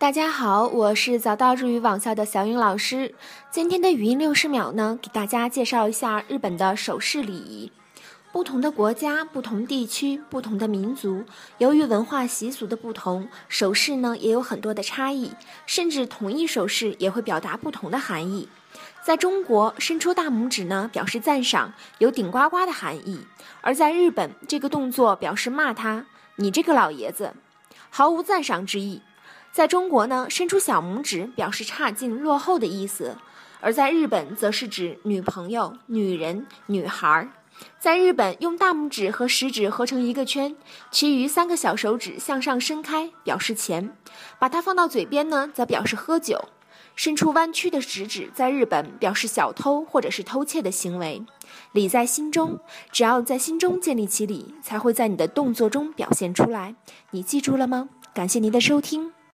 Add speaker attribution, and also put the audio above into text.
Speaker 1: 大家好，我是早到日语网校的小颖老师。今天的语音六十秒呢，给大家介绍一下日本的手势礼仪。不同的国家、不同地区、不同的民族，由于文化习俗的不同，手势呢也有很多的差异，甚至同一手势也会表达不同的含义。在中国，伸出大拇指呢表示赞赏，有顶呱呱的含义；而在日本，这个动作表示骂他，你这个老爷子，毫无赞赏之意。在中国呢，伸出小拇指表示差劲、落后的意思；而在日本，则是指女朋友、女人、女孩儿。在日本，用大拇指和食指合成一个圈，其余三个小手指向上伸开，表示钱；把它放到嘴边呢，则表示喝酒。伸出弯曲的食指，在日本表示小偷或者是偷窃的行为。礼在心中，只要在心中建立起礼，才会在你的动作中表现出来。你记住了吗？感谢您的收听。